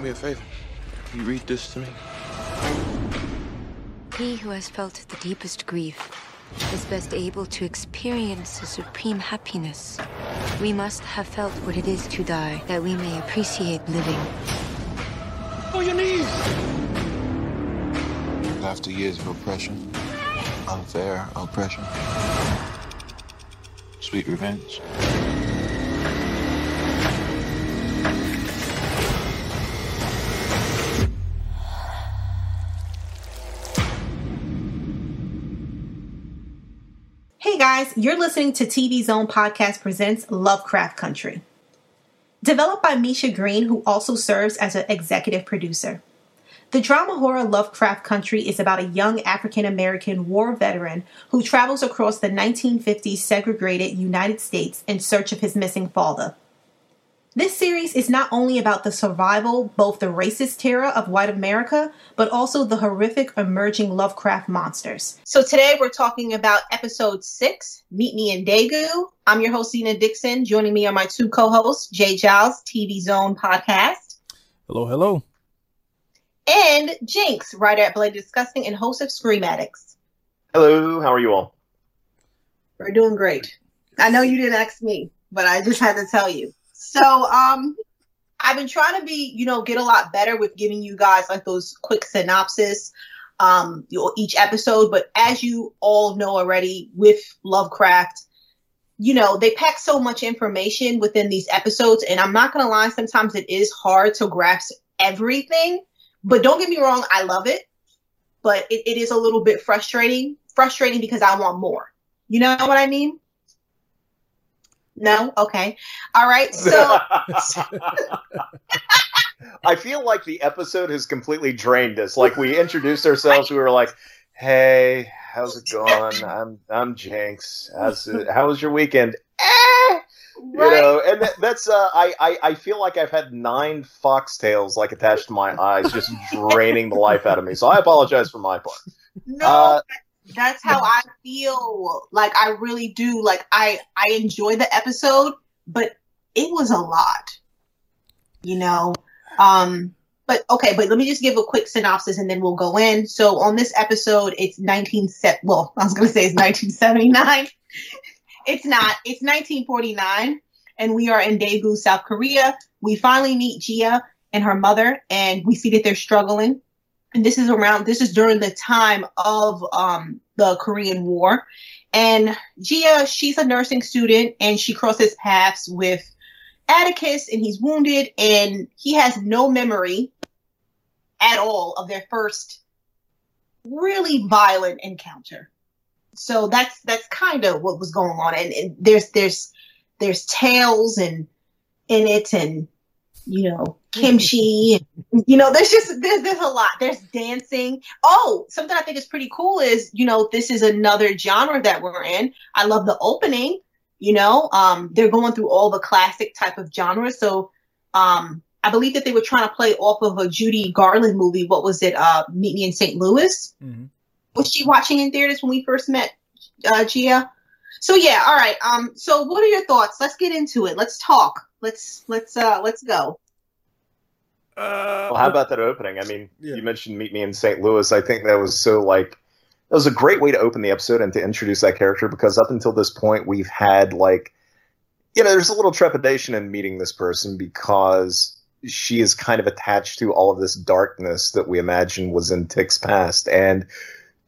Do me a favor. You read this to me. He who has felt the deepest grief is best able to experience the supreme happiness. We must have felt what it is to die, that we may appreciate living. On your knees! After years of oppression, unfair oppression, sweet revenge. Guys, you're listening to TV Zone Podcast Presents Lovecraft Country. Developed by Misha Green, who also serves as an executive producer. The drama horror Lovecraft Country is about a young African American war veteran who travels across the 1950s segregated United States in search of his missing father. This series is not only about the survival, both the racist terror of white America, but also the horrific emerging Lovecraft monsters. So today we're talking about episode six, Meet Me in Daegu. I'm your host, Zena Dixon. Joining me are my two co-hosts, Jay Giles, TV Zone Podcast. Hello, hello. And Jinx, writer at Bloody Disgusting and host of Scream Addicts. Hello, how are you all? We're doing great. I know you didn't ask me, but I just had to tell you. So, um, I've been trying to be, you know, get a lot better with giving you guys like those quick synopsis, um, each episode. But as you all know already, with Lovecraft, you know, they pack so much information within these episodes, and I'm not gonna lie, sometimes it is hard to grasp everything. But don't get me wrong, I love it, but it, it is a little bit frustrating. Frustrating because I want more. You know what I mean? No? Okay. All right. So I feel like the episode has completely drained us. Like we introduced ourselves, we were like, "Hey, how's it going? I'm I'm Jinx. How's it, how was your weekend?" Eh, you know, and that, that's uh, I, I I feel like I've had nine foxtails like attached to my eyes, just draining the life out of me. So I apologize for my part. no, Uh, that's how I feel. Like I really do. Like I I enjoy the episode, but it was a lot. You know. Um but okay, but let me just give a quick synopsis and then we'll go in. So on this episode, it's 19 set well, I was going to say it's 1979. it's not. It's 1949 and we are in Daegu, South Korea. We finally meet Gia and her mother and we see that they're struggling and this is around this is during the time of um, the Korean War. And Gia, she's a nursing student and she crosses paths with Atticus and he's wounded and he has no memory at all of their first really violent encounter. So that's that's kind of what was going on and, and there's there's there's tales and in it and you know, kimchi. you know, there's just there's, there's a lot. There's dancing. Oh, something I think is pretty cool is you know this is another genre that we're in. I love the opening. You know, um, they're going through all the classic type of genres. So, um, I believe that they were trying to play off of a Judy Garland movie. What was it? Uh, Meet Me in St. Louis. Mm-hmm. Was she watching in theaters when we first met uh, Gia? So yeah, all right. Um, so what are your thoughts? Let's get into it. Let's talk. Let's let's uh let's go. Uh, Well, how about that opening? I mean, Yeah. you mentioned Meet Me in St. Louis. I think that was so like that was a great way to open the episode and to introduce that character because up until this point we've had like you know, there's a little trepidation in meeting this person because she is kind of attached to all of this darkness that we imagine was in Tick's past and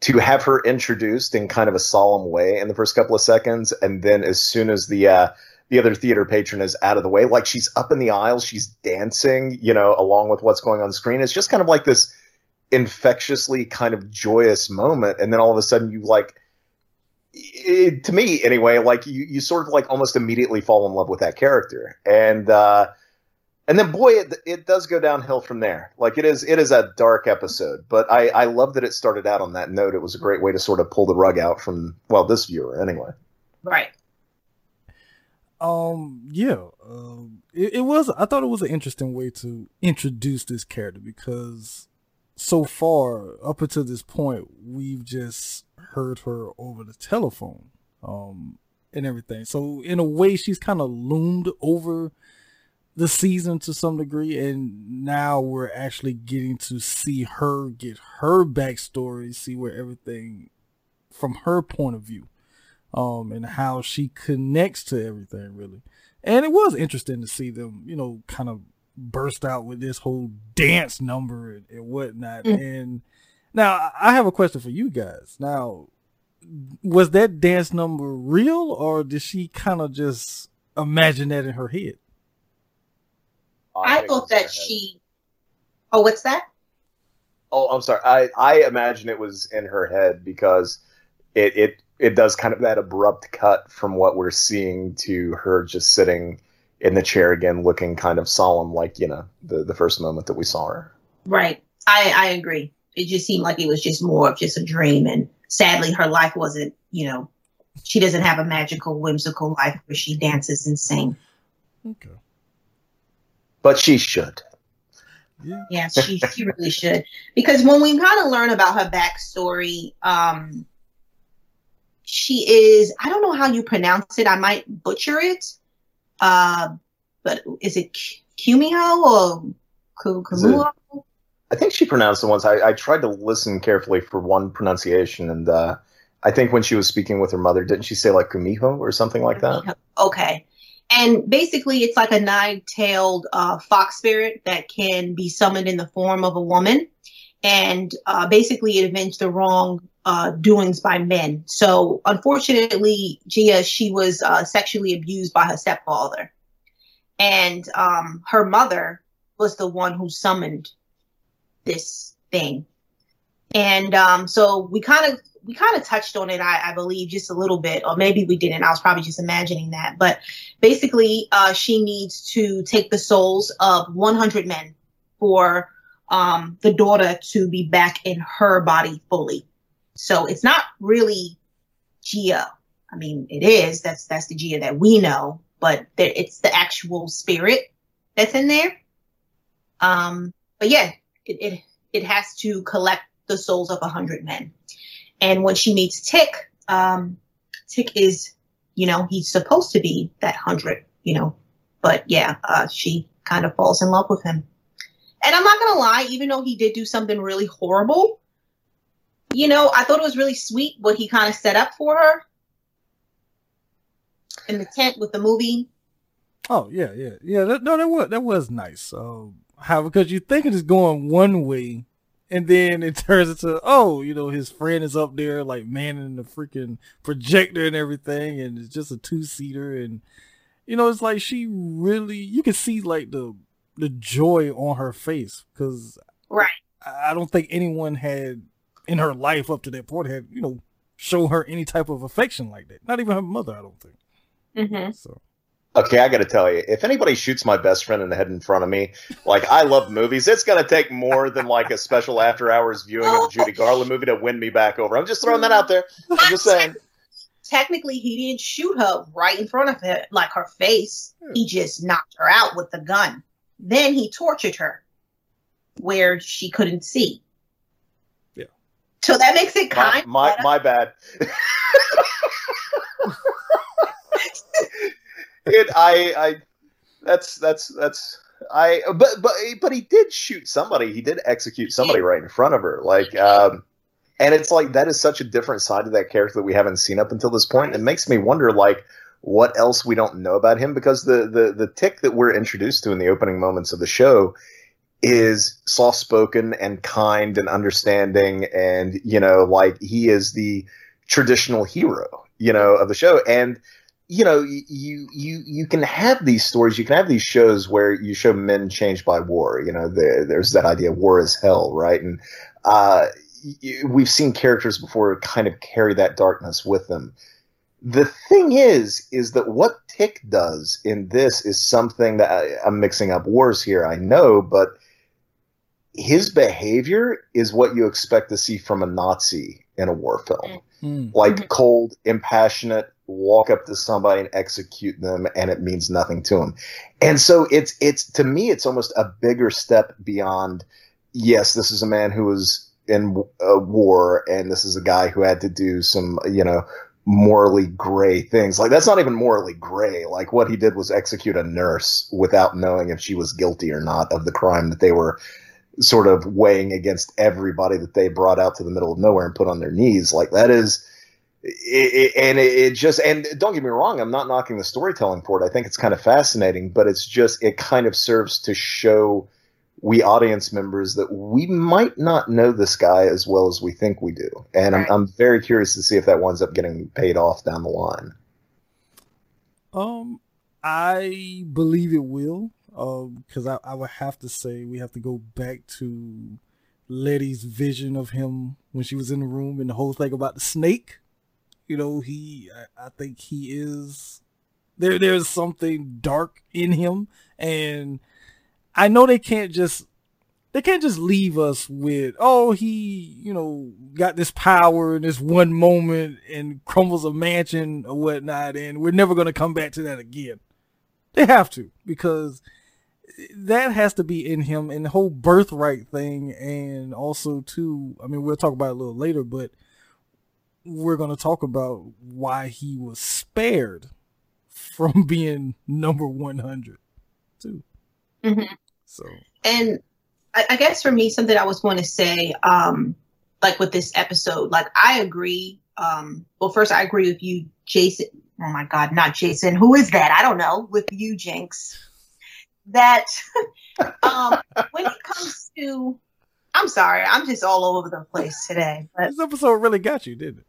to have her introduced in kind of a solemn way in the first couple of seconds and then as soon as the uh the other theater patron is out of the way. Like she's up in the aisle, she's dancing, you know, along with what's going on screen. It's just kind of like this infectiously kind of joyous moment. And then all of a sudden you like, it, to me anyway, like you, you sort of like almost immediately fall in love with that character. And, uh, and then boy, it, it does go downhill from there. Like it is, it is a dark episode, but I, I love that it started out on that note. It was a great way to sort of pull the rug out from, well, this viewer anyway. Right. Um, yeah, um, it, it was. I thought it was an interesting way to introduce this character because so far up until this point, we've just heard her over the telephone, um, and everything. So in a way, she's kind of loomed over the season to some degree, and now we're actually getting to see her get her backstory, see where everything from her point of view, um, and how she connects to everything really. And it was interesting to see them, you know, kind of burst out with this whole dance number and, and whatnot. Mm. And now I have a question for you guys. Now, was that dance number real, or did she kind of just imagine that in her head? I thought it was in her that she. Oh, what's that? Oh, I'm sorry. I I imagine it was in her head because it it it does kind of that abrupt cut from what we're seeing to her just sitting in the chair again, looking kind of solemn, like you know the the first moment that we saw her. Right. I I agree. It just seemed like it was just more of just a dream, and sadly, her life wasn't. You know, she doesn't have a magical, whimsical life where she dances and sings. Okay. But she should. Yeah. Yeah, she she really should. Because when we kind of learn about her backstory, um, she is I don't know how you pronounce it. I might butcher it. Uh, but is it Kumiho or Ku- Is it- Kumuho? I think she pronounced it once. I, I tried to listen carefully for one pronunciation, and uh, I think when she was speaking with her mother, didn't she say like Kumiho or something like that? Okay. And basically, it's like a nine tailed uh, fox spirit that can be summoned in the form of a woman. And uh, basically, it avenged the wrong uh, doings by men. So, unfortunately, Gia, she was uh, sexually abused by her stepfather. And um, her mother was the one who summoned this thing. And um, so we kind of we kind of touched on it, I, I believe, just a little bit, or maybe we didn't. I was probably just imagining that. But basically, uh, she needs to take the souls of 100 men for um, the daughter to be back in her body fully. So it's not really Gia. I mean, it is. That's that's the Gia that we know, but there, it's the actual spirit that's in there. Um, but yeah, it, it it has to collect the souls of a 100 men. And when she meets Tick, um, Tick is, you know, he's supposed to be that hundred, you know, but yeah, uh, she kind of falls in love with him. And I'm not gonna lie, even though he did do something really horrible, you know, I thought it was really sweet what he kind of set up for her in the tent with the movie. Oh yeah, yeah, yeah. That, no, that was that was nice. Um, how because you think it is going one way, and then it turns into oh, you know, his friend is up there like manning the freaking projector and everything, and it's just a two seater, and you know, it's like she really you can see like the the joy on her face because Right. I I don't think anyone had in her life up to that point had you know show her any type of affection like that. Not even her mother, I don't think. Mm-hmm. So Okay, I got to tell you, if anybody shoots my best friend in the head in front of me, like I love movies, it's going to take more than like a special after hours viewing of a Judy Garland movie to win me back over. I'm just throwing that out there. I'm just saying. Technically, he didn't shoot her right in front of her, like her face. He just knocked her out with the gun. Then he tortured her where she couldn't see. So that makes it My kind my, of my bad. it I I that's that's that's I but but but he did shoot somebody. He did execute somebody right in front of her. Like um and it's like that is such a different side of that character that we haven't seen up until this point. It makes me wonder like what else we don't know about him because the the the tick that we're introduced to in the opening moments of the show is soft spoken and kind and understanding and you know like he is the traditional hero you know of the show. And you know you you you can have these stories you can have these shows where you show men changed by war you know there, there's that idea war is hell right? And uh we've seen characters before kind of carry that darkness with them. The thing is is that what tick does in this is something that I, i'm mixing up wars here i know but his behavior is what you expect to see from a nazi in a war film mm. like Mhm. cold, impassionate, walk up to somebody and execute them, and it means nothing to him. And so it's it's to me, it's almost a bigger step beyond. Yes, this is a man who was in a war, and this is a guy who had to do some, you know, morally gray things. Like that's not even morally gray. Like what he did was execute a nurse without knowing if she was guilty or not of the crime that they were sort of weighing against everybody that they brought out to the middle of nowhere and put on their knees. Like that is it, it, and it, it, just and don't get me wrong i'm not knocking the storytelling for it i think it's kind of fascinating but it's just it kind of serves to show we audience members that we might not know this guy as well as we think we do and right. I'm, I'm very curious to see if that winds up getting paid off down the line um i believe it will because um, I, I would have to say we have to go back to letty's vision of him when she was in the room and the whole thing about the snake you know, he I, I think he is there there's something dark in him and I know they can't just they can't just leave us with, oh, he, you know, got this power in this one moment and crumbles a mansion or whatnot, and we're never to come back to that again. They have to, because that has to be in him and the whole birthright thing. And also, too, I mean, we'll talk about it a little later, but we're going to talk about why he was spared from being number 100 too. Mm-hmm. So, and I, I, guess for me, something I was going to say, um, like with this episode, like I agree. Um, well, first I agree with you, Jason. Oh my God, not Jason. Who is that? I don't know. With you, Jinx. That um, when it comes to, I'm sorry, I'm just all over the place today. But this episode really got you, didn't it?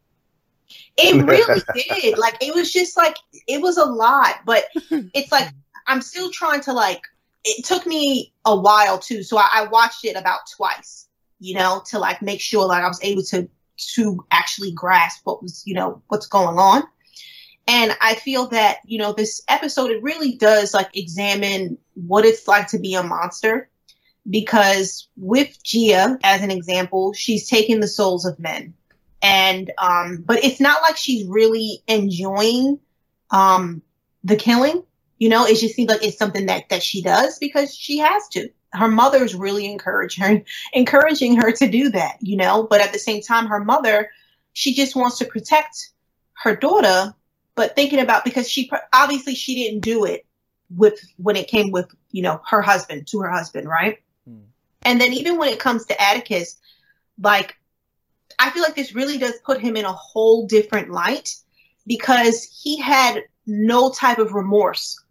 It really did. Like it was just like it was a lot, but it's like I'm still trying to like. It took me a while too, so I, I watched it about twice. You know, to like make sure like I was able to to actually grasp what was you know what's going on. And I feel that, you know, this episode, it really does like examine what it's like to be a monster. Because with Gia, as an example, she's taking the souls of men and um, but it's not like she's really enjoying um the killing. You know, it just seems like it's something that that she does because she has to. Her mother's really encouraging her, encouraging her to do that. You know, but at the same time, her mother, she just wants to protect her daughter, but thinking about because she obviously she didn't do it with when it came with you know her husband to her husband, right? Hmm. And then even when it comes to Atticus, like I feel like this really does put him in a whole different light because he had no type of remorse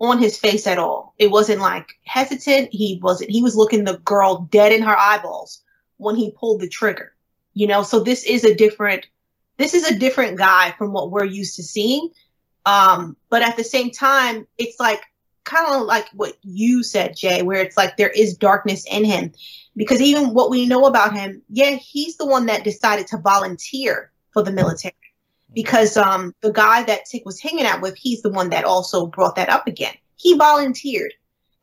on his face at all. It wasn't like hesitant. He wasn't, he was looking the girl dead in her eyeballs when he pulled the trigger, you know? So this is a different, this is a different guy from what we're used to seeing. Um, but at the same time, it's like kind of like what you said, Jay, where it's like there is darkness in him. Because even what we know about him, yeah, he's the one that decided to volunteer for the military. Because um, the guy that Tick was hanging out with, he's the one that also brought that up again. He volunteered.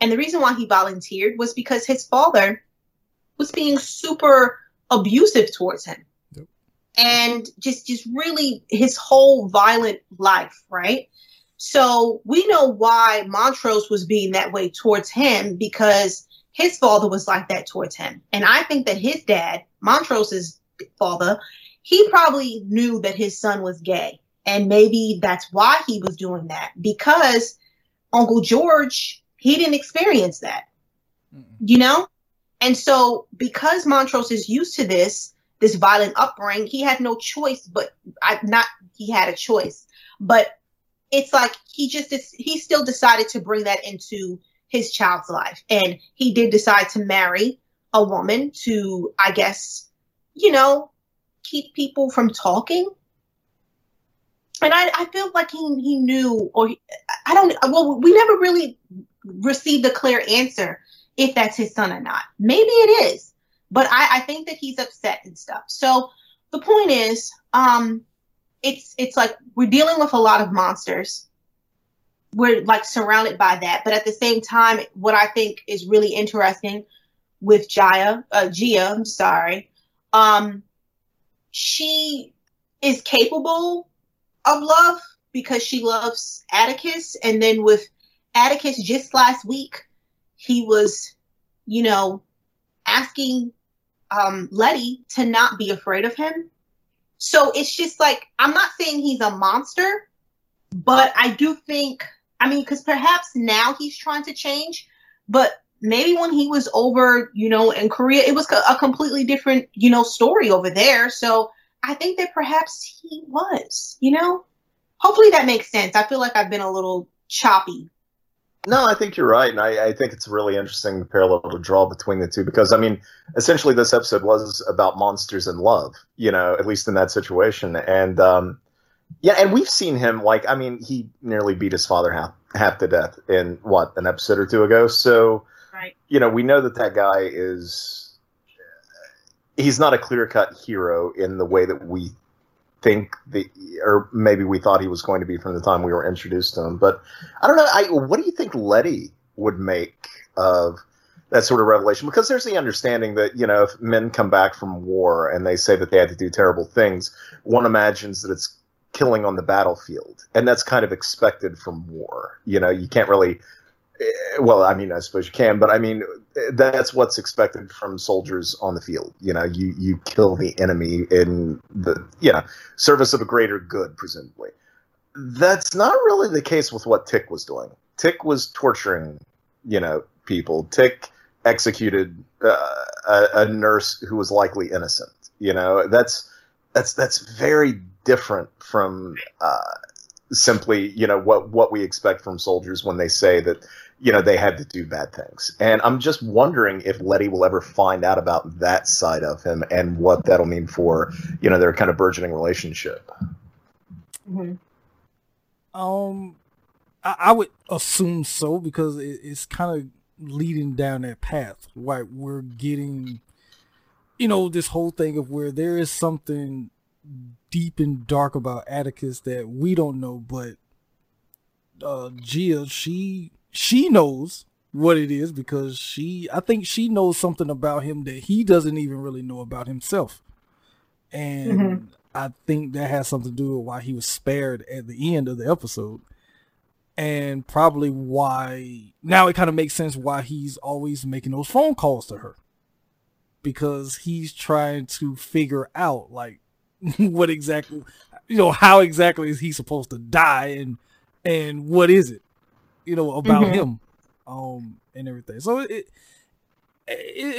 And the reason why he volunteered was because his father was being super abusive towards him. And just just really his whole violent life, right? So we know why Montrose was being that way towards him because his father was like that towards him. And I think that his dad, Montrose's father, he probably knew that his son was gay. And maybe that's why he was doing that because Uncle George, he didn't experience that, you know? And so because Montrose is used to this, this violent upbringing, he had no choice, but I not, he had a choice, but it's like he just, he still decided to bring that into his child's life. And he did decide to marry a woman to, I guess, you know, keep people from talking. And I, I feel like he, he knew, or he, I don't, well, we never really received a clear answer if that's his son or not. Maybe it is, but I, I think that he's upset and stuff. So the point is, um, it's, it's like we're dealing with a lot of monsters we're like surrounded by that. But at the same time, what I think is really interesting with Jaya, uh, Gia, I'm sorry, um, she is capable of love because she loves Atticus. And then with Atticus just last week, he was, you know, asking um, Letty to not be afraid of him. So it's just like I'm not saying he's a monster, but I do think I mean because perhaps now he's trying to change, but maybe when he was over, you know, in Korea, it was a completely different, you know, story over there. So I think that perhaps he was, you know. Hopefully that makes sense. I feel like I've been a little choppy. No, I think you're right, and I, I think it's really interesting the parallel to draw between the two because I mean, essentially, this episode was about monsters and love, you know, at least in that situation, and um, yeah, and we've seen him like, I mean, he nearly beat his father half half to death in what an episode or two ago, so Right. you know, we know that that guy is he's not a clear cut hero in the way that we think the or maybe we thought he was going to be from the time we were introduced to him. But I don't know. I what do you think Letty would make of that sort of revelation? Because there's the understanding that you know if men come back from war and they say that they had to do terrible things, one imagines that it's killing on the battlefield, and that's kind of expected from war. You know, you can't really. Eh, Well, I mean, I suppose you can, but I mean, eh, that's what's expected from soldiers on the field. You know, you you kill the enemy in the you know service of a greater good, presumably. That's not really the case with what Tick was doing. Tick was torturing, you know, people. Tick executed uh, a, a nurse who was likely innocent. You know, that's that's that's very different from uh, simply, you know, what what we expect from soldiers when they say that, you know, they had to do bad things. And I'm just wondering if Letty will ever find out about that side of him and what that'll mean for, you know, their kind of burgeoning relationship. Mhm. Um, I, I would assume so because it, it's kind of leading down that path. Right, we're getting, you know, this whole thing of where there is something deep and dark about Atticus that we don't know, but uh Gia, she she knows what it is because she I think she knows something about him that he doesn't even really know about himself. And Mhm. I think that has something to do with why he was spared at the end of the episode. And probably why now it kind of makes sense why he's always making those phone calls to her. Because he's trying to figure out like what exactly you know, how exactly is he supposed to die and and what is it? You know, about Mhm. him. Um and everything. So it it, it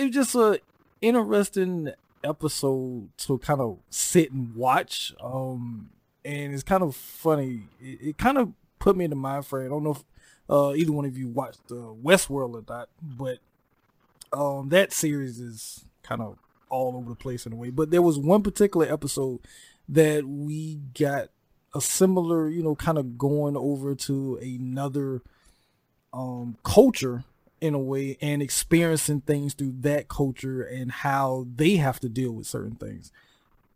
it's just a interesting episode to kind of sit and watch. Um, and it's kind of funny. It, it kind of put me in the mind frame. I don't know if uh, either one of you watched uh, Westworld or not, but um, that series is kind of all over the place in a way. But there was one particular episode that we got a similar, you know, kind of going over to another um culture in a way and experiencing things through that culture and how they have to deal with certain things.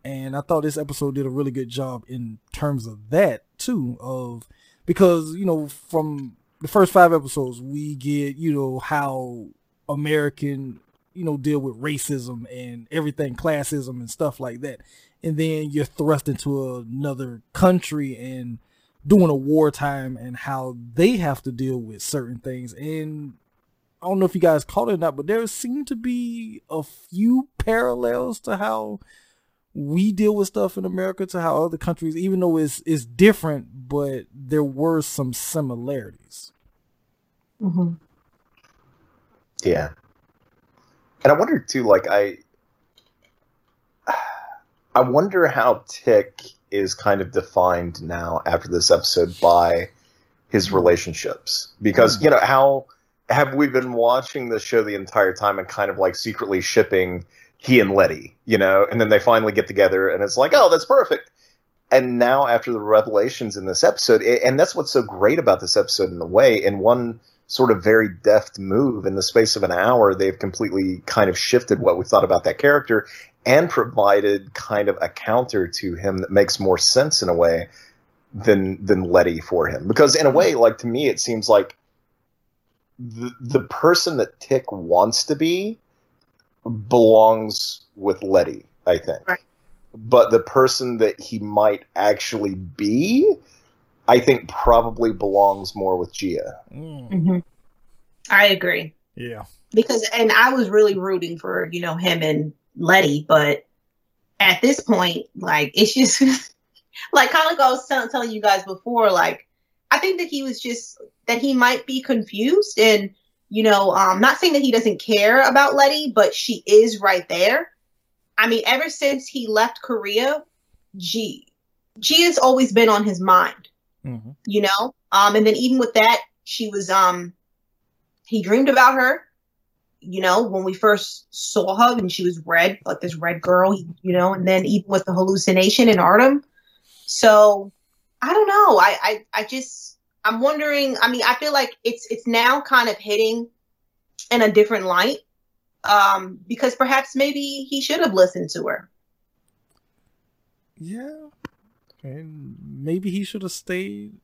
And I thought this episode did a really good job in terms of that too of because you know from the first 5 episodes we get, you know, how American, you know, deal with racism and everything classism and stuff like that. And then you're thrust into another country and doing a wartime and how they have to deal with certain things and I don't know if you guys caught it or not, but there seem to be a few parallels to how we deal with stuff in America to how other countries, even though it's it's different, but there were some similarities. Mhm. Yeah. And I wonder too, like I I wonder how Tick is kind of defined now after this episode by his relationships. Because, you know, how have we been watching the show the entire time and kind of like secretly shipping he and Letty, you know, and then they finally get together and it's like, oh, that's perfect. And now after the revelations in this episode, a- and that's what's so great about this episode in a way, in one sort of very deft move in the space of an hour, they've completely kind of shifted what we thought about that character and provided kind of a counter to him that makes more sense in a way than than Letty for him. Because in a way, like to me, it seems like the the person that Tick wants to be belongs with Letty, I think. Right. But the person that he might actually be, I think probably belongs more with Gia. Mm, Mhm. I agree yeah. because, and I was really rooting for you know him and Letty, but at this point, like it's just like kind of like I was telling, telling you guys before, like I think that he was just that he might be confused and you know, um, not saying that he doesn't care about Letty, but she is right there. I mean, ever since he left Korea, G, G has always been on his mind. Mm-hmm. You know, um, and then even with that, she was um, he dreamed about her. You know, when we first saw her and she was red, like this red girl, you know, and then even with the hallucination in Ardham. So I don't know. I, I, I just, I'm wondering. I mean, I feel like it's it's now kind of hitting in a different light um, because perhaps maybe he should have listened to her. Yeah, and maybe he should have stayed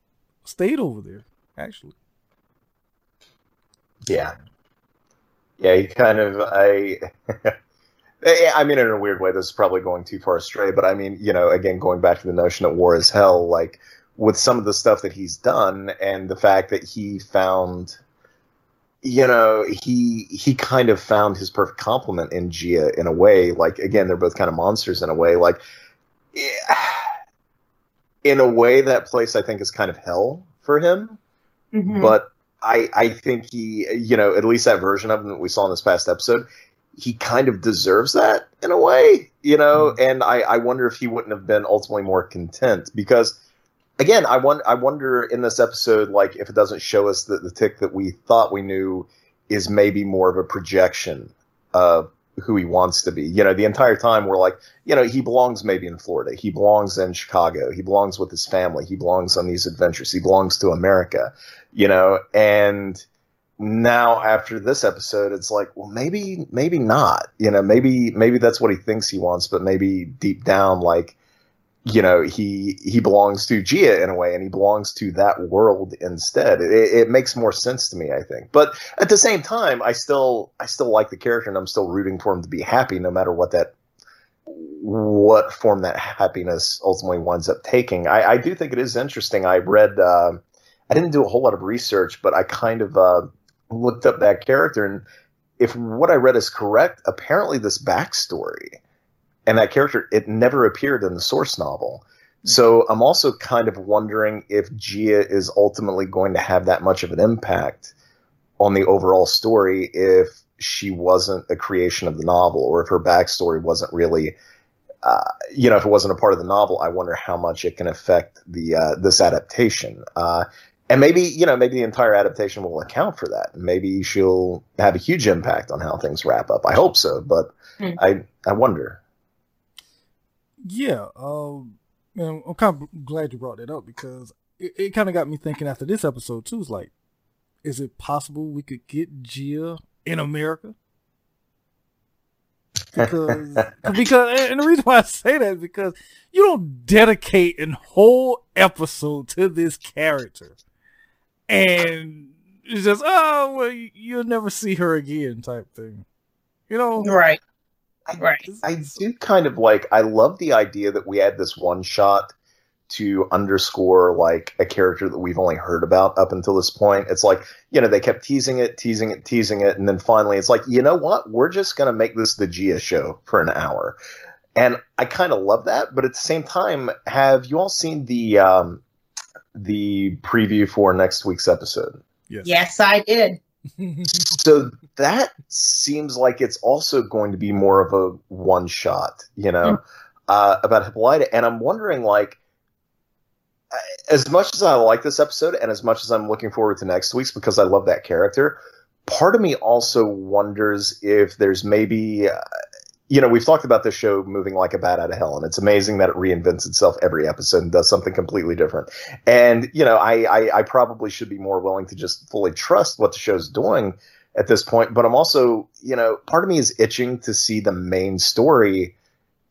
stayed over there. Actually, yeah, yeah. He kind of I. I mean, in a weird way, this is probably going too far astray, but I mean, you know, again, going back to the notion that war is hell, like with some of the stuff that he's done and the fact that he found you know he he kind of found his perfect complement in Gia in a way like again they're both kind of monsters in a way like in a way that place I think is kind of hell for him mm-hmm. but I I think he you know at least that version of him that we saw in this past episode he kind of deserves that in a way you know mm-hmm. and I I wonder if he wouldn't have been ultimately more content because again, I want I wonder in this episode, like if it doesn't show us that the tick that we thought we knew is maybe more of a projection of who he wants to be. You know, the entire time we're like, you know, he belongs maybe in Florida. He belongs in Chicago. He belongs with his family. He belongs on these adventures. He belongs to America. You know, and now after this episode it's like well maybe maybe not you know maybe maybe that's what he thinks he wants but maybe deep down like you know he he belongs to Gia in a way, and he belongs to that world instead. It, it, makes more sense to me, I think. But at the same time, I still I still like the character, and I'm still rooting for him to be happy, no matter what that what form that happiness ultimately winds up taking. I, I do think it is interesting. I read uh, I didn't do a whole lot of research, but I kind of uh, looked up that character, and if what I read is correct, apparently this backstory and that character it never appeared in the source novel. So I'm also kind of wondering if Gia is ultimately going to have that much of an impact on the overall story if she wasn't a creation of the novel or if her backstory wasn't really uh, you know if it wasn't a part of the novel i wonder how much it can affect the uh, this adaptation. Uh, and maybe you know maybe the entire adaptation will account for that. Maybe she'll have a huge impact on how things wrap up. I hope so but mm. i i wonder yeah, um, and I'm kind of glad you brought that up because it, it kind of got me thinking after this episode too. It's like, is it possible we could get Gia in America? Because, because, and the reason why I say that is because you don't dedicate an whole episode to this character, and it's just, oh, well, you'll never see her again, type thing. You know, right? I, right. I do kind of like. I love the idea that we had this one shot to underscore like a character that we've only heard about up until this point. It's like, you know, they kept teasing it, teasing it, teasing it, and then finally it's like, you know what? We're just going to make this the Gia show for an hour. And I kind of love that, but at the same time, have you all seen the um the preview for next week's episode? Yes. Yes, I did so that seems like it's also going to be more of a one shot, you know, mm. uh, about Hippolyta. And I'm wondering, like, as much as I like this episode and as much as I'm looking forward to next week's because I love that character, part of me also wonders if there's maybe, uh, you know, we've talked about this show moving like a bat out of hell, and it's amazing that it reinvents itself every episode and does something completely different. And you know, I, I, I probably should be more willing to just fully trust what the show's doing at this point. But I'm also, you know, part of me is itching to see the main story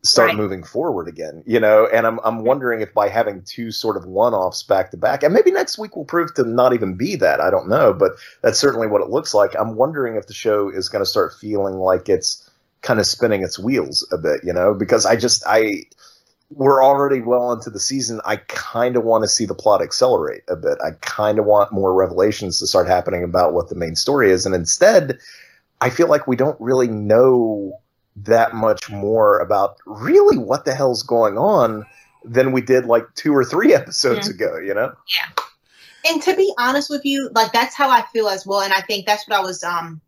start right. moving forward again. You know, and I'm I'm wondering if by having two sort of one-offs back to back, and maybe next week will prove to not even be that. I don't know, but that's certainly what it looks like. I'm wondering if the show is going to start feeling like it's kind of spinning its wheels a bit, you know, because I just I we're already well into the season. I kind of want to see the plot accelerate a bit. I kind of want more revelations to start happening about what the main story is, and instead, I feel like we don't really know that much more about really what the hell's going on than we did like two or three episodes ago, you know? Yeah. And to be honest with you, like that's how I feel as well. And I think that's what I was um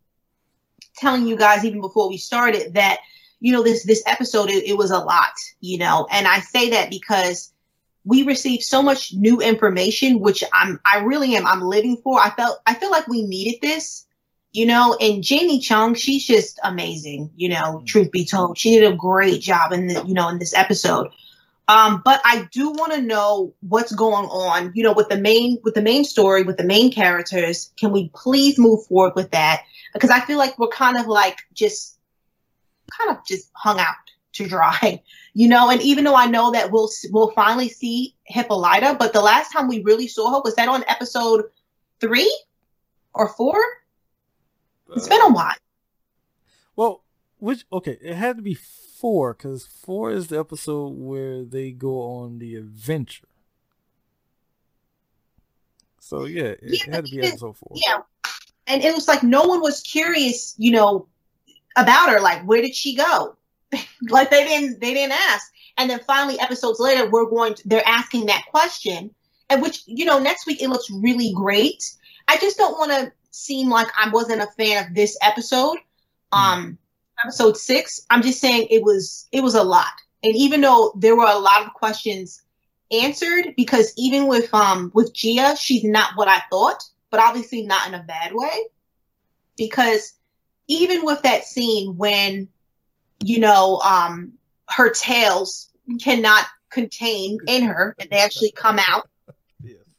telling you guys even before we started that you know this this episode it, it was a lot, you know, and I say that because we received so much new information, which I'm I really am I'm living for. I felt I feel like we needed this, you know. And Jamie Chung, she's just amazing, you know. Truth be told, she did a great job in the you know in this episode. Um, but I do want to know what's going on, you know, with the main with the main story, with the main characters. Can we please move forward with that? Because I feel like we're kind of like just kind of just hung out to dry, you know. And even though I know that we'll we'll finally see Hippolyta, but the last time we really saw her was that on episode three or four. It's been a uh, while. Well, which okay, it had to be four because four is the episode where they go on the adventure. So yeah, it Yeah, had to be episode four. Yeah. And it was like no one was curious, you know, about her. Like, where did she go? like they didn't they didn't ask. And then finally, episodes later, we're going to they're asking that question. And which, you know, next week it looks really great. I just don't want to seem like I wasn't a fan of this episode. Um episode six. I'm just saying it was it was a lot. And even though there were a lot of questions answered, because even with um with Gia, she's not what I thought, but obviously not in a bad way. Because even with that scene when, you know, um her tails cannot contain in her and they actually come out.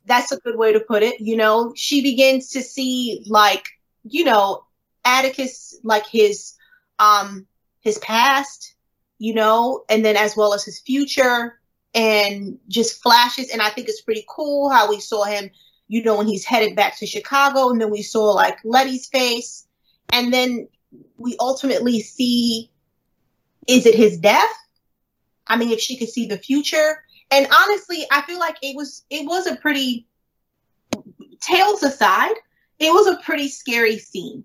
That's a good way to put it. You know, she begins to see like, you know, Atticus like his um his past, you know, and then as well as his future and just flashes and I think it's pretty cool how we saw him, you know, when he's headed back to Chicago and then we saw like Letty's face and then we ultimately see is it his death? I mean, if she could see the future. And honestly, I feel like it was it was a pretty tales aside, it was a pretty scary scene.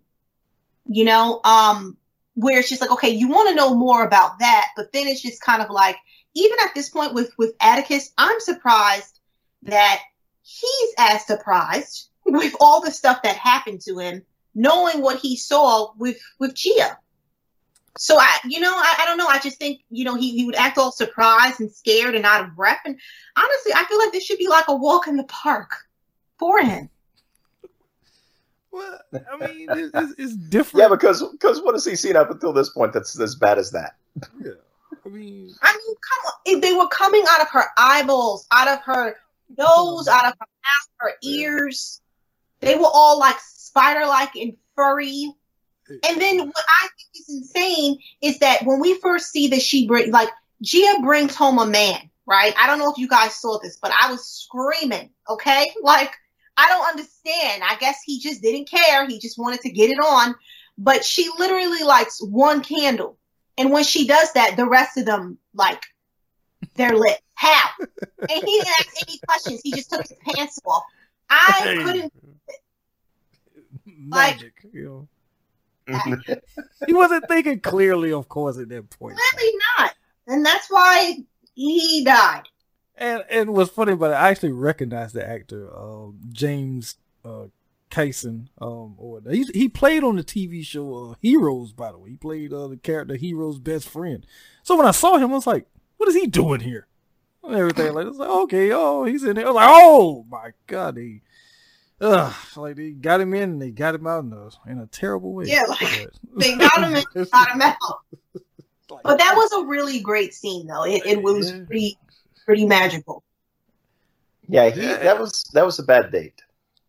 You know, um, where it's just like, okay, you want to know more about that, but then it's just kind of like, even at this point with with Atticus, I'm surprised that he's as surprised with all the stuff that happened to him, knowing what he saw with with Gia. So I, you know, I, I don't know. I just think, you know, he, he would act all surprised and scared and out of breath. And honestly, I feel like this should be like a walk in the park for him. Well, I mean, it's, it's different. Yeah, because because what has he seen up until this point that's as bad as that? Yeah. I mean, I mean, come on. If they were coming out of her eyeballs, out of her nose, out of her mouth, her ears. They were all like spider like and furry. And then what I think is insane is that when we first see that she bring like Gia brings home a man, right? I don't know if you guys saw this, but I was screaming, okay? Like I don't understand. I guess he just didn't care. He just wanted to get it on. But she literally lights one candle. And when she does that, the rest of them like they're lit. How? And he didn't ask any questions. He just took his pants off. I couldn't magic. You know, he wasn't thinking clearly, of course, at that point. really not. And that's why he died. And and what's funny about it, I actually recognized the actor, um, James uh, Kyson. Um, or he he played on the TV show uh, Heroes. By the way, he played uh, the character Hiro's best friend. So when I saw him, I was like, "What is he doing here?" And everything like, it's like okay, oh, he's in there. I was like, "Oh my god!" He, uh, like they got him in, and they got him out in a in a terrible way. Yeah, like, They got him and got him out. But that was a really great scene, though. It, it was pretty pretty magical. Yeah, he, that was that was a bad date.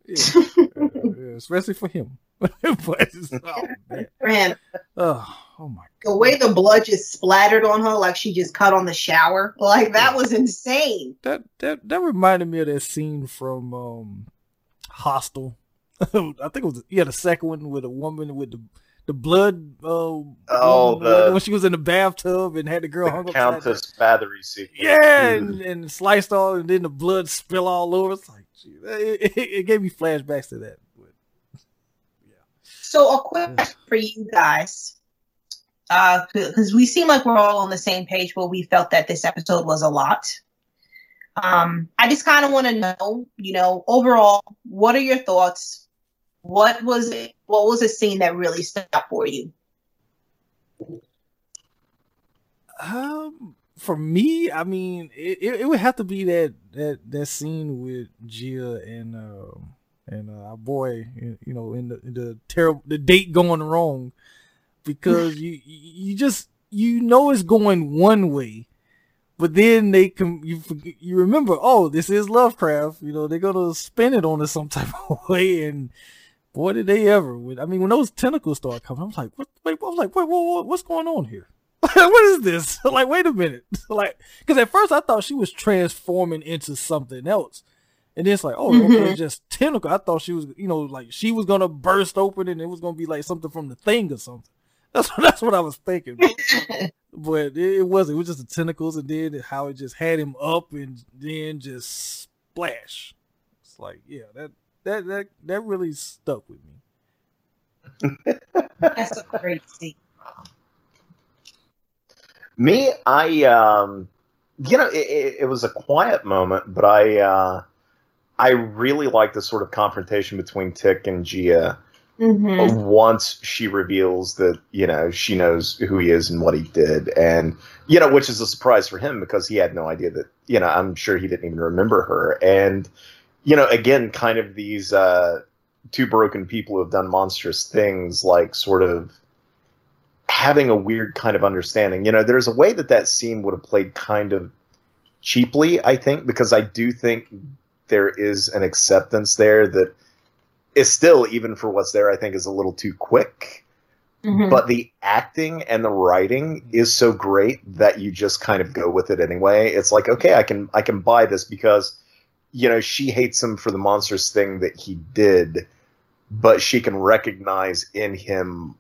yeah, yeah, especially for him. but oh, man. For him, oh, oh my god. the way the blood just splattered on her, like she just cut on the shower, like that was insane. that that that reminded me of that scene from um Hostel. I think it was yeah the second one with a woman with the the blood. Uh, Oh, woman, the- when she was in the bathtub and had the girl hung The upside down. Countess Bathory sequence. Yeah, and, and sliced all, and then the blood spill all over. It's like, gee, it, it, it gave me flashbacks to that. But So a quick question for you guys. Because uh, we seem like we're all on the same page where we felt that this episode was a lot. Um, I just kind of want to know, you know, overall, what are your thoughts? What was it? What was a scene that really stood out for you? Um, for me, I mean, it, it, it, would have to be that that that scene with Gia and um and uh, our boy, you know, in the the terrible the date going wrong, because you you just you know it's going one way, but then they can you you remember oh this is Lovecraft, you know they're gonna spin it on us some type of way, and boy did they ever! I mean when those tentacles start coming, I'm like what? Wait, I'm like wait, wait, what's going on here? what is this? like, wait a minute. like, because at first I thought she was transforming into something else. And it's like, oh, mm-hmm. okay, just tentacle. I thought she was, you know, like she was gonna burst open and it was gonna be like something from the thing or something. That's what that's what I was thinking. but it, it wasn't. It was just the tentacles and then how it just had him up and then just splash. It's like, yeah, that that that that really stuck with me. that's a great scene. Me, I, um, you know, it, it, was a quiet moment, but I, uh, I really like the sort of confrontation between Tick and Gia. Mm-hmm. Once she reveals that you know she knows who he is and what he did, and you know, which is a surprise for him because he had no idea that you know I'm sure he didn't even remember her, and you know, again, kind of these uh, two broken people who have done monstrous things, like sort of having a weird kind of understanding. You know, there's a way that that scene would have played kind of cheaply, I think, because I do think there is an acceptance there that is still, even for what's there, I think is a little too quick. Mm-hmm. But the acting and the writing is so great that you just kind of go with it anyway. It's like, okay, I can I can buy this because you know she hates him for the monstrous thing that he did, but she can recognize in him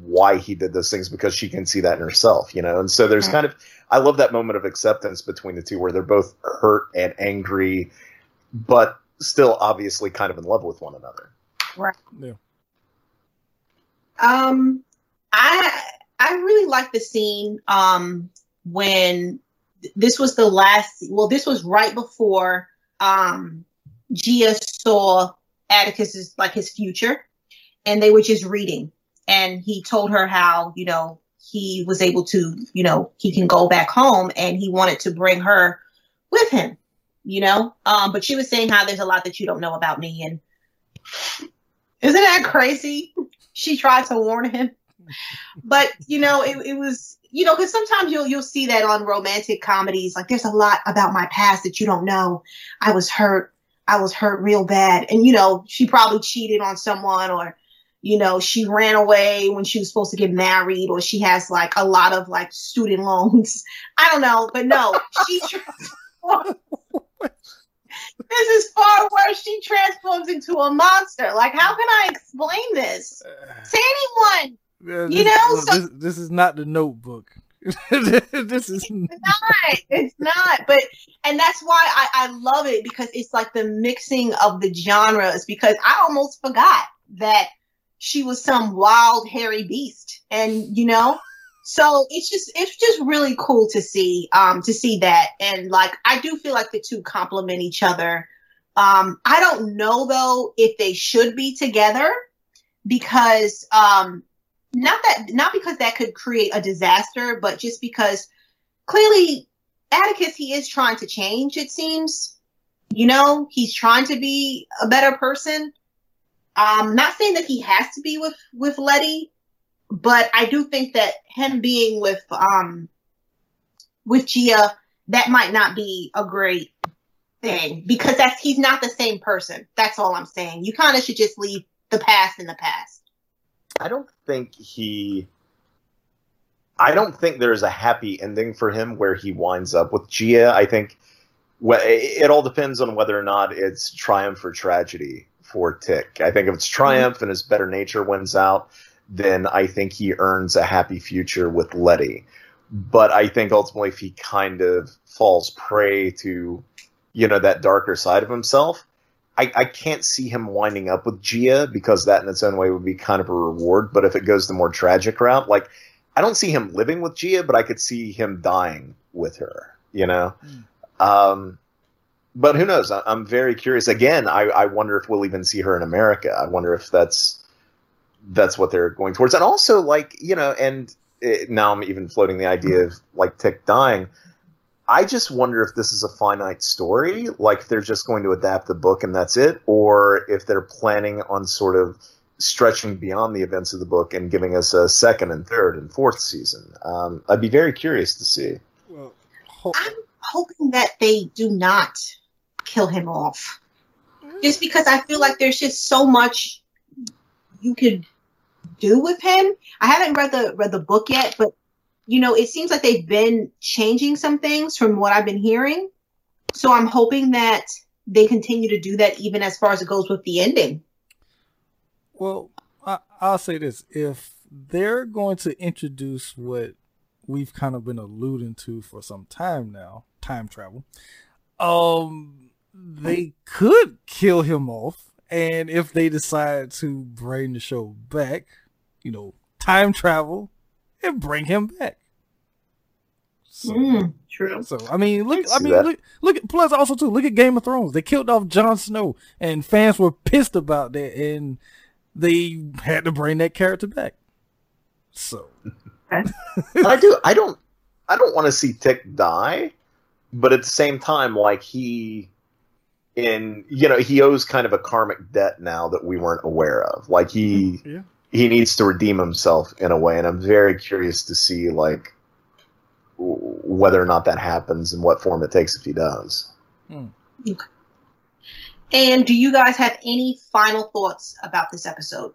why he did those things because she can see that in herself, you know. And so there's kind of I love that moment of acceptance between the two where they're both hurt and angry, but still obviously kind of in love with one another. Right. Yeah. Um, I I really like the scene um when this was the last. Well, this was right before um Gia saw Atticus's like his future, and they were just reading and he told her how, you know, he was able to, you know, he can go back home and he wanted to bring her with him, you know? Um, but she was saying how there's a lot that you don't know about me. And isn't that crazy? She tried to warn him. But, you know, it, it was, you know, because sometimes you'll you'll see that on romantic comedies. Like there's a lot about my past that you don't know. I was hurt. I was hurt real bad. And, you know, she probably cheated on someone or you know, she ran away when she was supposed to get married, or she has like a lot of like student loans. I don't know, but no, she. this is far worse. She transforms into a monster. Like, how can I explain this to anyone? Yeah, this, you know, so, this, this is not the Notebook. this is it's not. It's not. But and that's why I, I love it because it's like the mixing of the genres. Because I almost forgot that she was some wild hairy beast and you know so it's just it's just really cool to see um to see that. And like i do feel like the two complement each other. Um i don't know though if they should be together because um not that not because that could create a disaster but just because clearly atticus he is trying to change it seems. You know he's trying to be a better person. Um, not saying that he has to be with with Letty, but I do think that him being with um with Gia that might not be a great thing because that's he's not the same person. That's all I'm saying. You kind of should just leave the past in the past. I don't think he. I don't think there's a happy ending for him where he winds up with Gia. I think it all depends on whether or not it's triumph or tragedy for Tick. I think if it's triumph and his better nature wins out, then I think he earns a happy future with Letty. But I think ultimately, if he kind of falls prey to, you know, that darker side of himself, I, I can't see him winding up with Gia because that in its own way would be kind of a reward. But if it goes the more tragic route, like I don't see him living with Gia, but I could see him dying with her. You know, um, but who knows? I, I'm very curious. Again, I, I wonder if we'll even see her in America. I wonder if that's that's what they're going towards, and also like you know, and it, now I'm even floating the idea of like Tick dying. I just wonder if this is a finite story, like if they're just going to adapt the book and that's it, or if they're planning on sort of stretching beyond the events of the book and giving us a second and third and fourth season. Um, I'd be very curious to see. Well, ho- I'm hoping that they do not kill him off. Just because I feel like there's just so much you could do with him. I haven't read the read the book yet, but you know, it seems like they've been changing some things from what I've been hearing. So I'm hoping that they continue to do that even as far as it goes with the ending. Well, I, I'll say this: if they're going to introduce what we've kind of been alluding to for some time now, time travel, um, they could kill him off, and if they decide to bring the show back, you know, time travel and bring him back. So, Mm, true. so I mean, look. I see mean, that. look. Look plus also too. Look at Game of Thrones. They killed off Jon Snow, and fans were pissed about that, and they had to bring that character back. So I do. I don't. I don't want to see Tick die, but at the same time, like he, in you know, he owes kind of a karmic debt now that we weren't aware of. Like he, yeah, he needs to redeem himself in a way, and I'm very curious to see like whether or not that happens and what form it takes if he does. And do you guys have any final thoughts about this episode?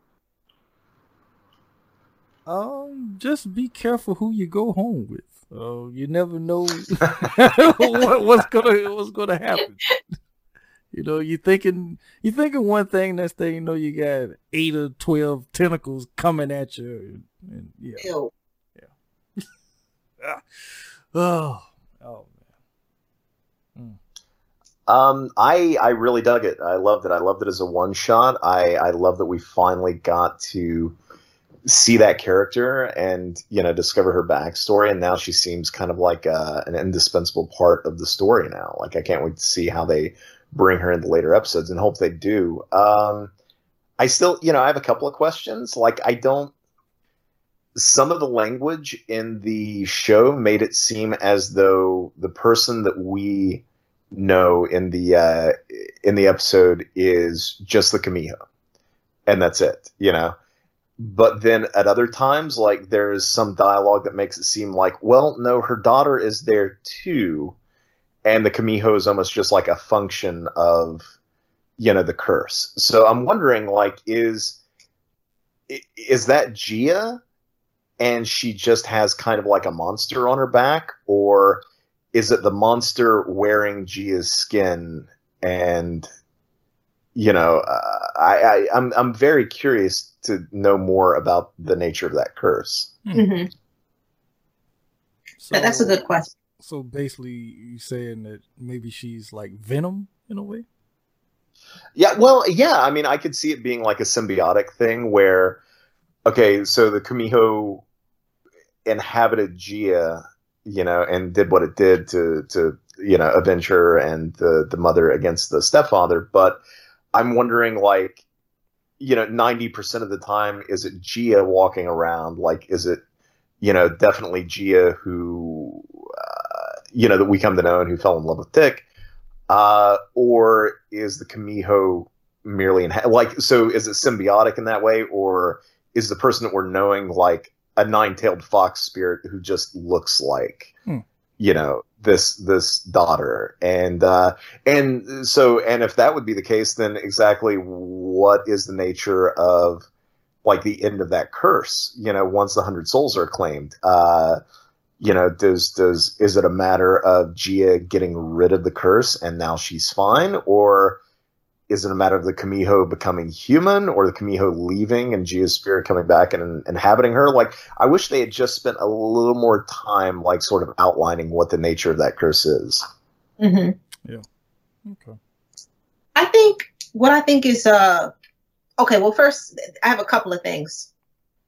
um, just be careful who you go home with. Uh, you never know what, what's gonna what's gonna happen. You know, you thinking you thinking one thing, next thing you know, you got eight or twelve tentacles coming at you. And, and yeah. Ew. Oh, oh Um, I I really dug it. I loved it. I loved it as a one shot. I I love that we finally got to see that character and you know discover her backstory. And now she seems kind of like uh, an indispensable part of the story now. Like I can't wait to see how they bring her in the later episodes and hope they do. Um, I still you know I have a couple of questions. Like I don't. Some of the language in the show made it seem as though the person that we know in the uh, in the episode is just the Kamiho, and that's it. You know. But then at other times, like there's some dialogue that makes it seem like, well, no, her daughter is there too, and the Kamiho is almost just like a function of, you know, the curse. So I'm wondering, like, is is that Gia, and she just has kind of like a monster on her back, or is it the monster wearing Gia's skin and you know uh, I, I I'm I'm very curious to know more about the nature of that curse. hmm So, That's a good question. So basically, you saying that maybe she's like Venom in a way? Yeah, well, yeah, I mean I could see it being like a symbiotic thing where okay, so the Kamiho inhabited Gia, you know, and did what it did to to you know avenge her and the the mother against the stepfather, but I'm wondering like you know 90% of the time is it Gia walking around like is it you know definitely Gia who you know that we come to know and who fell in love with Tick uh, or is the Kamiho merely in like so is it symbiotic in that way or is the person that we're knowing like a nine-tailed fox spirit who just looks like Hmm. you know this this daughter and uh and so and if that would be the case then exactly what is the nature of like the end of that curse you know once the hundred souls are claimed uh you know does does is it a matter of gia getting rid of the curse and now she's fine or is it a matter of the Kamiho becoming human or the Kamiho leaving and Gia's spirit coming back and inhabiting her? Like, I wish they had just spent a little more time, like, sort of outlining what the nature of that curse is. Mm-hmm. Yeah. Okay. I think what I think is uh okay. Well, first I have a couple of things.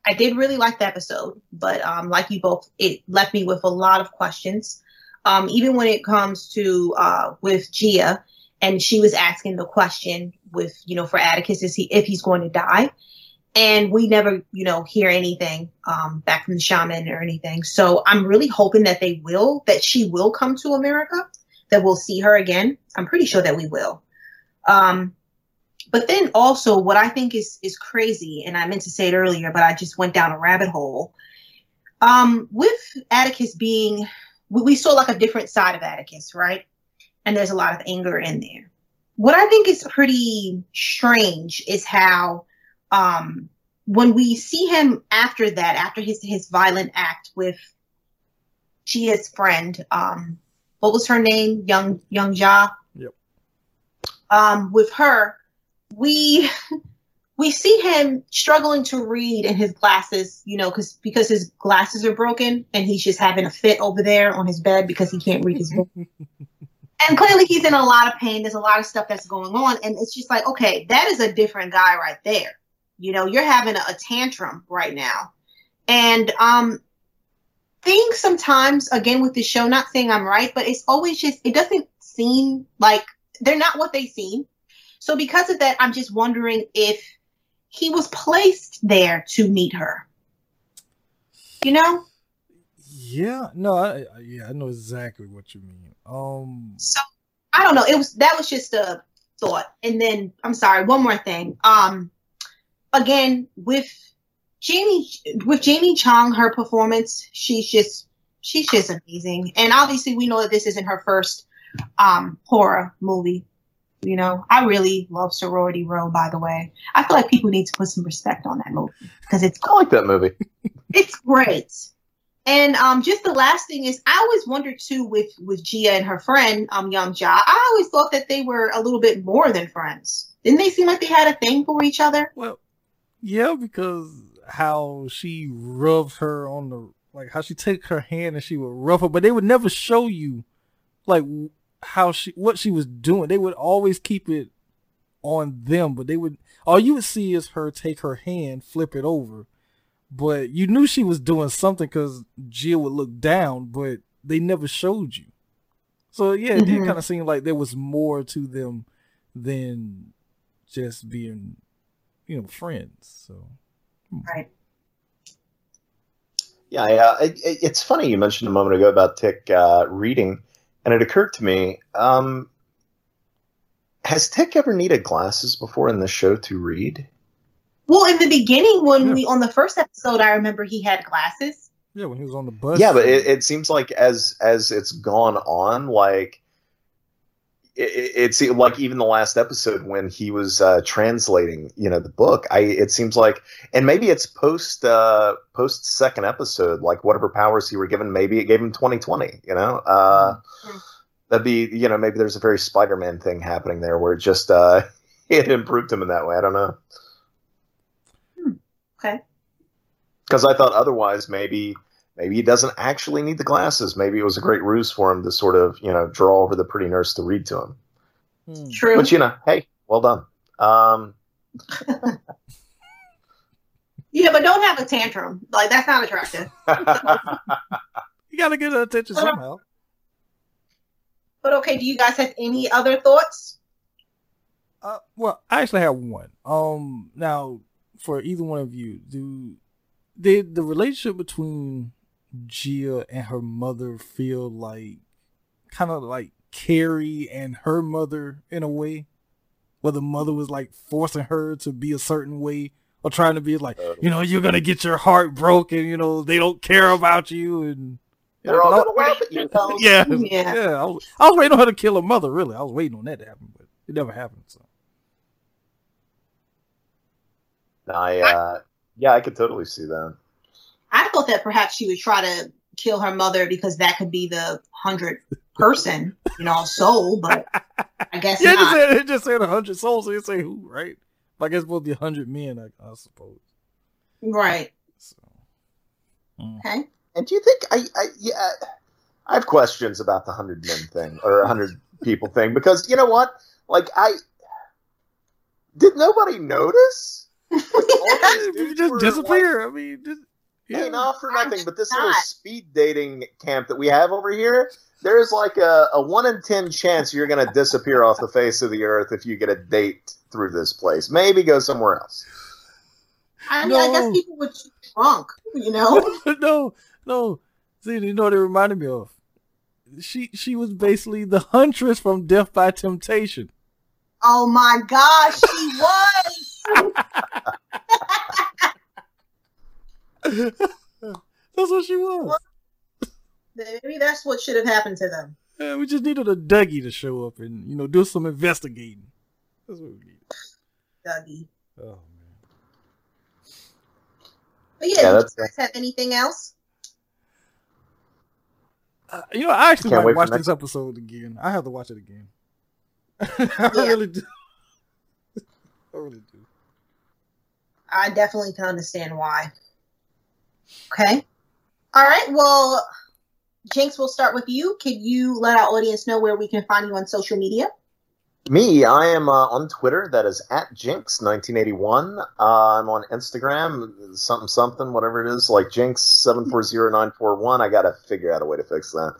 I did really like the episode, but um, like you both, it left me with a lot of questions. Um, even when it comes to uh, with Gia, and she was asking the question with you know for Atticus is he if he's going to die, and we never you know hear anything um, back from the shaman or anything. So I'm really hoping that they will that she will come to America, that we'll see her again. I'm pretty sure that we will. Um, but then also what I think is is crazy, and I meant to say it earlier, but I just went down a rabbit hole. Um, with Atticus being, we, we saw like a different side of Atticus, right? And there's a lot of anger in there. What I think is pretty strange is how, um, when we see him after that, after his his violent act with Gia's friend, um, what was her name? Young Young Ja. Yep. Um, with her, we we see him struggling to read in his glasses, you know, because because his glasses are broken and he's just having a fit over there on his bed because he can't read his book. and clearly he's in a lot of pain. There's a lot of stuff that's going on, and it's just like, okay, that is a different guy right there. You know, you're having a, a tantrum right now, and um, things sometimes again with the show. Not saying I'm right, but it's always just it doesn't seem like they're not what they seem so because of that, I'm just wondering if he was placed there to meet her. You know? Yeah, no, I, yeah, I know exactly what you mean. Um, so I don't know. It was that was just a thought, and then I'm sorry. One more thing. Um, again with Jamie with Jamie Chung, her performance, she's just she's just amazing, and obviously we know that this isn't her first um horror movie you know, I really love Sorority Row. By the way, I feel like people need to put some respect on that movie because it's I like that movie. it's great. And um, just the last thing is, I always wondered too with with Gia and her friend um Young Ja. I always thought that they were a little bit more than friends. Didn't they seem like they had a thing for each other? Well, yeah, because how she rubs her on the like how she take her hand and she would rub her, but they would never show you like how she what she was doing. They would always keep it on them, but they would all you would see is her take her hand, flip it over. But you knew she was doing something because Jill would look down, but they never showed you. So yeah, it mm-hmm. did kind of seem like there was more to them than just being, you know, friends. So hmm. right. Yeah, yeah. It, it, it's funny you mentioned a moment ago about Tick uh, reading and it occurred to me um, has Tech ever needed glasses before in the show to read? Well, in the beginning, when yeah. we on the first episode, I remember he had glasses. Yeah, when he was on the bus. Yeah, but it, it seems like as as it's gone on, like it, it, like even the last episode when he was uh, translating, you know, the book. I it seems like, and maybe it's post uh, post second episode, like whatever powers he were given, maybe it gave him twenty twenty. You know, uh, mm-hmm. that'd be you know maybe there's a very Spider Man thing happening there where it just uh, it improved him in that way. I don't know. Hmm. Okay. Because I thought otherwise maybe maybe he doesn't actually need the glasses. Maybe it was a great ruse for him to sort of, you know, draw over the pretty nurse to read to him. Hmm. True. But you know, hey, well done. Um, yeah, but don't have a tantrum. Like that's not attractive. you gotta get attention somehow. But okay, do you guys have any other thoughts? Uh, well, I actually have one. Um, now for either one of you, do did the relationship between Gia and her mother feel like kind of like Carrie and her mother in a way? Where the mother was like forcing her to be a certain way or trying to be like, you know, you're gonna get your heart broken, you know, they don't care about you and they're all gonna laugh at you. yeah, yeah. yeah I, was, I was waiting on her to kill her mother. Really, I was waiting on that to happen, but it never happened. So, I uh, yeah, I could totally see that. I thought that perhaps she would try to kill her mother because that could be the hundredth person, you know, soul, but I guess yeah, not. It just said, just said a hundred souls, so you say who, right? I guess both the hundred men, I, I, suppose. Right. So. Mm. Okay. And do you think I, I yeah I have questions about the hundred men thing or a hundred people thing because you know what? Like I did nobody notice? If you just disappear. I mean, just, Yeah. yeah. Hey, not for nothing, but this little speed dating camp that we have over here, there's like a, a one in ten chance you're going to disappear off the face of the earth if you get a date through this place. Maybe go somewhere else. I mean, I guess people would choose drunk, you know? no, no. See, you know what it reminded me of? She she was basically the huntress from Death by Temptation. oh my gosh, she was. That's what she was. Maybe that's what should have happened to them. Yeah, we just needed a Dougie to show up and you know do some investigating. That's what we need. Dougie. Oh man. But yeah, Yeah, do you guys have anything else? Uh, you know, I actually Can't might wait for watch next- this episode again. I have to watch it again. I Yeah. really do. I really do. I definitely can understand why. Okay. All right. Well, Jinx, we'll start with you. Can you let our audience know where we can find you on social media? Me, I am uh, on Twitter. That is at Jinx1981. Uh, I'm on Instagram, something something, whatever it is, like Jinx740941. I got to figure out a way to fix that.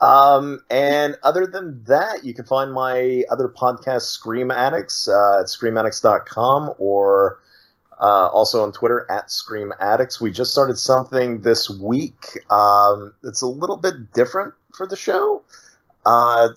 Um, and other than that, you can find my other podcast, Scream Addicts, uh, at screamaddicts.com or uh, also on Twitter at Scream Addicts. We just started something this week. Um, it's a little bit different for the show. Uh,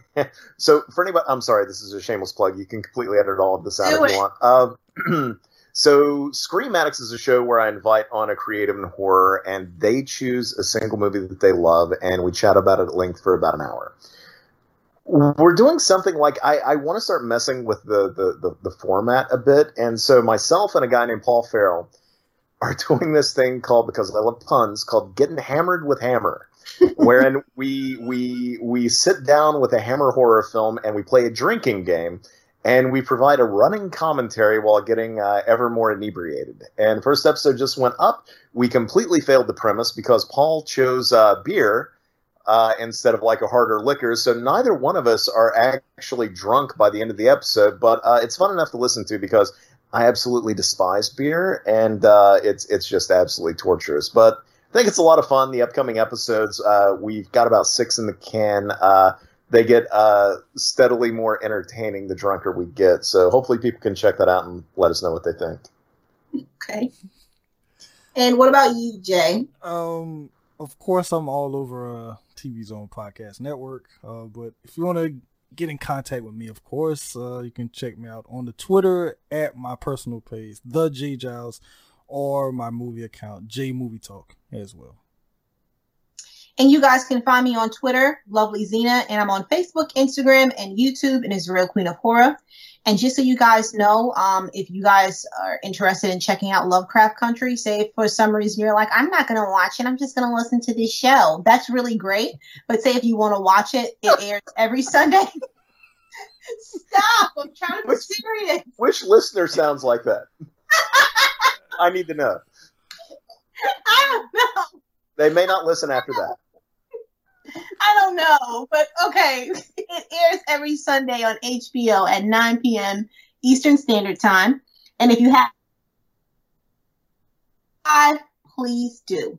so for anybody, I'm sorry, this is a shameless plug. You can completely edit all of this out Do if it. you want. Uh, so Scream Addicts is a show where I invite on a creative in horror, and they choose a single movie that they love, and we chat about it at length for about an hour. We're doing something like I, I want to start messing with the, the, the, the format a bit, and so myself and a guy named Paul Farrell are doing this thing called because I love puns called Getting Hammered with Hammer wherein we we we sit down with a Hammer horror film and we play a drinking game, and we provide a running commentary while getting uh, ever more inebriated. And first episode just went up. We completely failed the premise because Paul chose uh, beer. Uh, instead of like a harder liquor, so neither one of us are actually drunk by the end of the episode. But uh, it's fun enough to listen to because I absolutely despise beer, and uh, it's it's just absolutely torturous. But I think it's a lot of fun. The upcoming episodes, uh, we've got about six in the can. Uh, they get uh, steadily more entertaining the drunker we get. So hopefully people can check that out and let us know what they think. Okay. And what about you, Jay? Um, of course, I'm all over uh, TV Zone Podcast Network. Uh, but if you want to get in contact with me, of course, uh, you can check me out on the Twitter at my personal page, the Jay Giles, or my movie account, Jay Movie Talk, as well. And you guys can find me on Twitter, Lovely Zena, and I'm on Facebook, Instagram, and YouTube, and is Real Queen of Horror. And just so you guys know, um, if you guys are interested in checking out Lovecraft Country, say for some reason you're like, I'm not going to watch it, I'm just going to listen to this show. That's really great. But say if you want to watch it, it airs every Sunday. Stop! I'm trying to be serious. Which listener sounds like that? I need to know. I don't know. They may not listen after that. I don't know, but okay. It airs every Sunday on HBO at 9 p.m. Eastern Standard Time. And if you have, I please do.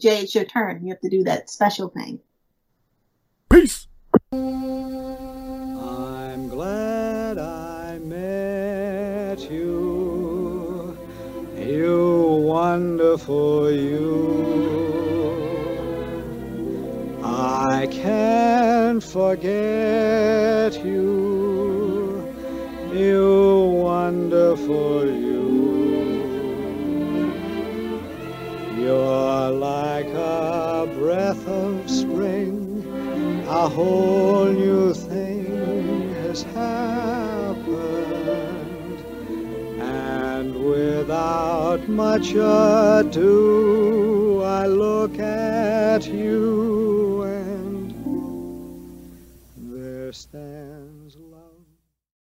Jay, it's your turn. You have to do that special thing. Peace. Wonderful you. I can't forget you, you wonderful you. You're like a breath of spring a whole new thing has happened, Without much ado, I look at you.